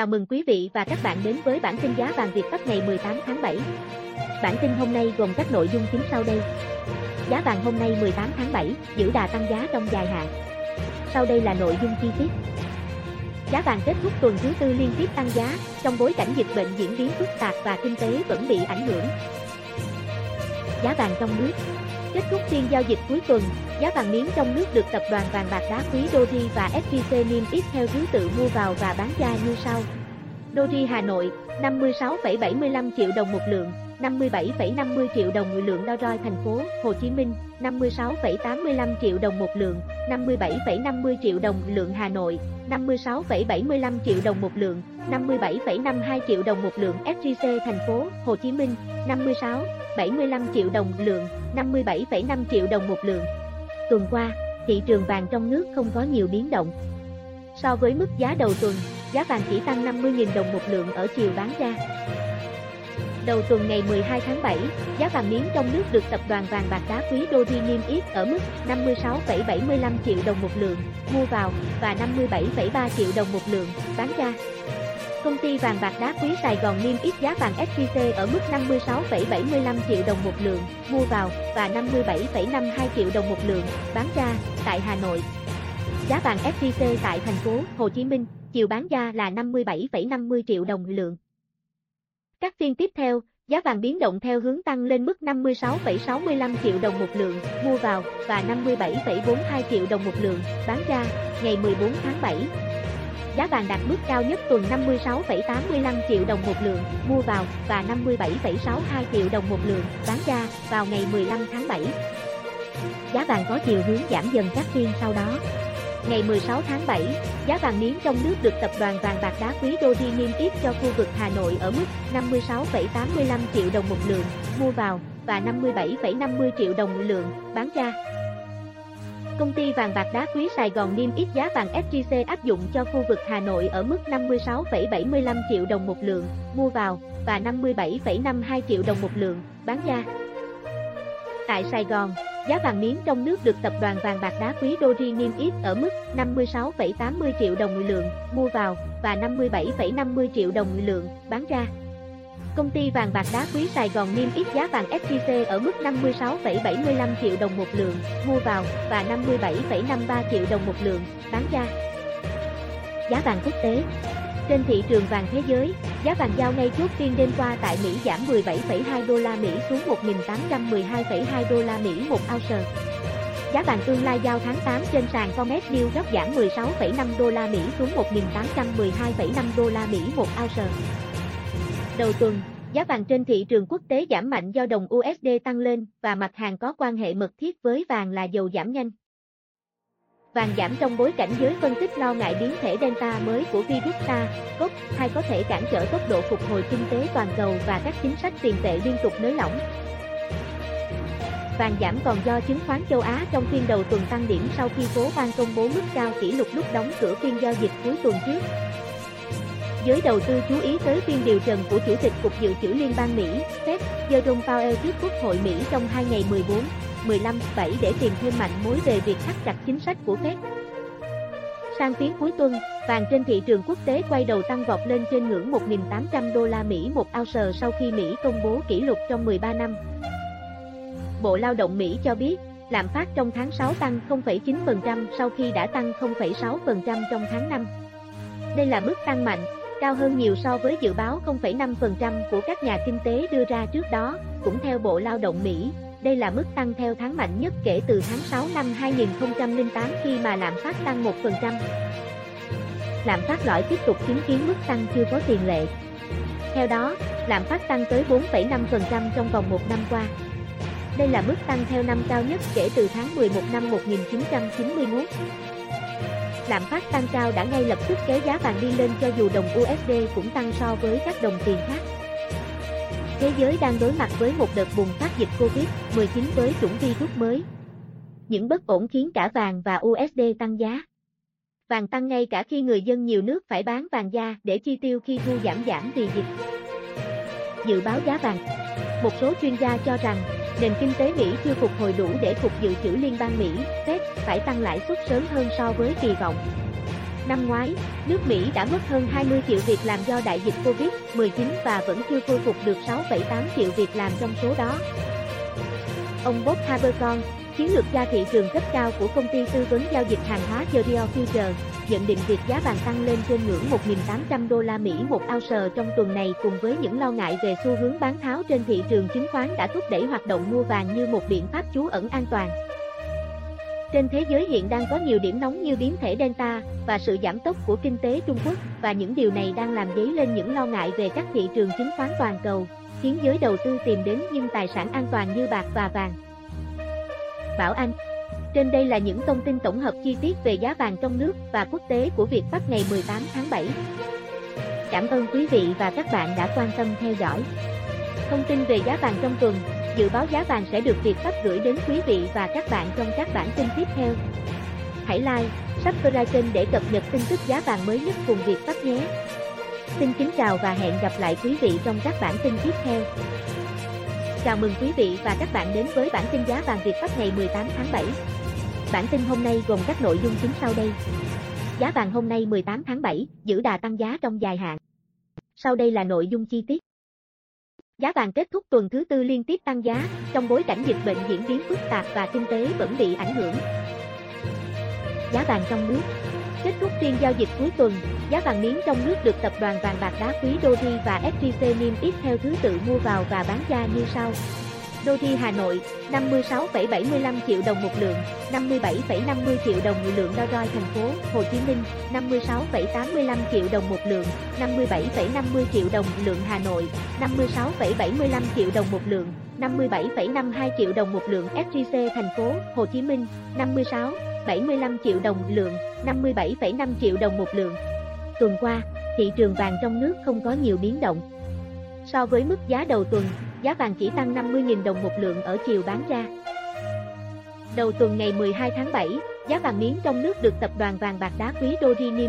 Chào mừng quý vị và các bạn đến với bản tin giá vàng Việt Bắc ngày 18 tháng 7. Bản tin hôm nay gồm các nội dung chính sau đây. Giá vàng hôm nay 18 tháng 7 giữ đà tăng giá trong dài hạn. Sau đây là nội dung chi tiết. Giá vàng kết thúc tuần thứ tư liên tiếp tăng giá, trong bối cảnh dịch bệnh diễn biến phức tạp và kinh tế vẫn bị ảnh hưởng. Giá vàng trong nước Kết thúc phiên giao dịch cuối tuần, giá vàng miếng trong nước được tập đoàn vàng bạc đá quý Doji và SJC niêm yết theo thứ tự mua vào và bán ra như sau. Doji Hà Nội, 56,75 triệu đồng một lượng, 57,50 triệu đồng một lượng Đo Roi thành phố Hồ Chí Minh, 56,85 triệu đồng một lượng, 57,50 triệu đồng lượng Hà Nội, 56,75 triệu đồng một lượng, 57,52 triệu đồng một lượng SJC thành phố Hồ Chí Minh, 56, 75 triệu đồng lượng, 57,5 triệu đồng một lượng. Tuần qua, thị trường vàng trong nước không có nhiều biến động. So với mức giá đầu tuần, giá vàng chỉ tăng 50.000 đồng một lượng ở chiều bán ra. Đầu tuần ngày 12 tháng 7, giá vàng miếng trong nước được tập đoàn vàng bạc đá quý Doji niêm yết ở mức 56,75 triệu đồng một lượng mua vào và 57,3 triệu đồng một lượng bán ra. Công ty vàng bạc đá quý Sài Gòn niêm yết giá vàng SJC ở mức 56,75 triệu đồng một lượng mua vào và 57,52 triệu đồng một lượng bán ra tại Hà Nội. Giá vàng SJC tại thành phố Hồ Chí Minh chiều bán ra là 57,50 triệu đồng lượng. Các phiên tiếp theo, giá vàng biến động theo hướng tăng lên mức 56,65 triệu đồng một lượng mua vào và 57,42 triệu đồng một lượng bán ra ngày 14 tháng 7 giá vàng đạt mức cao nhất tuần 56,85 triệu đồng một lượng mua vào và 57,62 triệu đồng một lượng bán ra vào ngày 15 tháng 7. Giá vàng có chiều hướng giảm dần các phiên sau đó. Ngày 16 tháng 7, giá vàng miếng trong nước được tập đoàn vàng bạc đá quý Doji niêm yết cho khu vực Hà Nội ở mức 56,85 triệu đồng một lượng mua vào và 57,50 triệu đồng một lượng bán ra Công ty vàng bạc đá quý Sài Gòn niêm yết giá vàng SJC áp dụng cho khu vực Hà Nội ở mức 56,75 triệu đồng một lượng mua vào và 57,52 triệu đồng một lượng bán ra. Tại Sài Gòn, giá vàng miếng trong nước được tập đoàn vàng bạc đá quý Doji niêm yết ở mức 56,80 triệu đồng một lượng mua vào và 57,50 triệu đồng một lượng bán ra. Công ty vàng bạc đá quý Sài Gòn niêm yết giá vàng SJC ở mức 56,75 triệu đồng một lượng mua vào và 57,53 triệu đồng một lượng bán ra. Giá vàng quốc tế trên thị trường vàng thế giới, giá vàng giao ngay chốt phiên đêm qua tại Mỹ giảm 17,2 đô la Mỹ xuống 1.812,2 đô la Mỹ một ounce. Giá vàng tương lai giao tháng 8 trên sàn Comex New York giảm 16,5 đô la Mỹ xuống 1.812,5 đô la Mỹ một ounce. Đầu tuần, giá vàng trên thị trường quốc tế giảm mạnh do đồng USD tăng lên và mặt hàng có quan hệ mật thiết với vàng là dầu giảm nhanh. Vàng giảm trong bối cảnh giới phân tích lo ngại biến thể Delta mới của virus SARS-CoV-2 có thể cản trở tốc độ phục hồi kinh tế toàn cầu và các chính sách tiền tệ liên tục nới lỏng. Vàng giảm còn do chứng khoán châu Á trong phiên đầu tuần tăng điểm sau khi phố ban công bố mức cao kỷ lục lúc đóng cửa phiên giao dịch cuối tuần trước. Giới đầu tư chú ý tới phiên điều trần của Chủ tịch Cục Dự trữ Liên bang Mỹ, Fed, Jerome Powell trước Quốc hội Mỹ trong hai ngày 14, 15, 7 để tìm thêm mạnh mối về việc thắt chặt chính sách của Fed. Sang tiếng cuối tuần, vàng trên thị trường quốc tế quay đầu tăng vọt lên trên ngưỡng 1.800 đô la Mỹ một ounce sau khi Mỹ công bố kỷ lục trong 13 năm. Bộ Lao động Mỹ cho biết, lạm phát trong tháng 6 tăng 0,9% sau khi đã tăng 0,6% trong tháng 5. Đây là mức tăng mạnh, cao hơn nhiều so với dự báo 0,5% của các nhà kinh tế đưa ra trước đó, cũng theo Bộ Lao động Mỹ. Đây là mức tăng theo tháng mạnh nhất kể từ tháng 6 năm 2008 khi mà lạm phát tăng 1%. Lạm phát lõi tiếp tục chứng kiến mức tăng chưa có tiền lệ. Theo đó, lạm phát tăng tới 4,5% trong vòng một năm qua. Đây là mức tăng theo năm cao nhất kể từ tháng 11 năm 1991 lạm phát tăng cao đã ngay lập tức kéo giá vàng đi lên cho dù đồng USD cũng tăng so với các đồng tiền khác. Thế giới đang đối mặt với một đợt bùng phát dịch Covid-19 với chủng virus mới. Những bất ổn khiến cả vàng và USD tăng giá. Vàng tăng ngay cả khi người dân nhiều nước phải bán vàng da để chi tiêu khi thu giảm giảm vì dịch. Dự báo giá vàng Một số chuyên gia cho rằng, nền kinh tế Mỹ chưa phục hồi đủ để phục Dự trữ Liên bang Mỹ, Fed, phải tăng lãi suất sớm hơn so với kỳ vọng. Năm ngoái, nước Mỹ đã mất hơn 20 triệu việc làm do đại dịch Covid-19 và vẫn chưa khôi phục được 6,8 triệu việc làm trong số đó. Ông Bob Habercorn, chiến lược gia thị trường cấp cao của công ty tư vấn giao dịch hàng hóa Gerio Future, nhận định việc giá vàng tăng lên trên ngưỡng 1.800 đô la Mỹ một ounce trong tuần này cùng với những lo ngại về xu hướng bán tháo trên thị trường chứng khoán đã thúc đẩy hoạt động mua vàng như một biện pháp trú ẩn an toàn. Trên thế giới hiện đang có nhiều điểm nóng như biến thể Delta và sự giảm tốc của kinh tế Trung Quốc và những điều này đang làm dấy lên những lo ngại về các thị trường chứng khoán toàn cầu, khiến giới đầu tư tìm đến những tài sản an toàn như bạc và vàng. Bảo Anh Trên đây là những thông tin tổng hợp chi tiết về giá vàng trong nước và quốc tế của Việt Bắc ngày 18 tháng 7. Cảm ơn quý vị và các bạn đã quan tâm theo dõi. Thông tin về giá vàng trong tuần, dự báo giá vàng sẽ được Việt Pháp gửi đến quý vị và các bạn trong các bản tin tiếp theo. Hãy like, subscribe kênh để cập nhật tin tức giá vàng mới nhất cùng Việt Pháp nhé. Xin kính chào và hẹn gặp lại quý vị trong các bản tin tiếp theo. Chào mừng quý vị và các bạn đến với bản tin giá vàng Việt Pháp ngày 18 tháng 7. Bản tin hôm nay gồm các nội dung chính sau đây. Giá vàng hôm nay 18 tháng 7 giữ đà tăng giá trong dài hạn. Sau đây là nội dung chi tiết. Giá vàng kết thúc tuần thứ tư liên tiếp tăng giá, trong bối cảnh dịch bệnh diễn biến phức tạp và kinh tế vẫn bị ảnh hưởng. Giá vàng trong nước Kết thúc phiên giao dịch cuối tuần, giá vàng miếng trong nước được tập đoàn vàng bạc đá quý Doji và SJC niêm yết theo thứ tự mua vào và bán ra như sau. Doji Hà Nội, 56,75 triệu đồng một lượng, 57,50 triệu đồng một lượng Đo thành phố Hồ Chí Minh, 56,85 triệu đồng một lượng, 57,50 triệu đồng một lượng Hà Nội, 56,75 triệu đồng một lượng, 57,52 triệu đồng một lượng SJC thành phố Hồ Chí Minh, 56 75 triệu đồng lượng, 57,5 triệu đồng một lượng. Tuần qua, thị trường vàng trong nước không có nhiều biến động. So với mức giá đầu tuần, giá vàng chỉ tăng 50.000 đồng một lượng ở chiều bán ra. Đầu tuần ngày 12 tháng 7, giá vàng miếng trong nước được tập đoàn vàng bạc đá quý Doji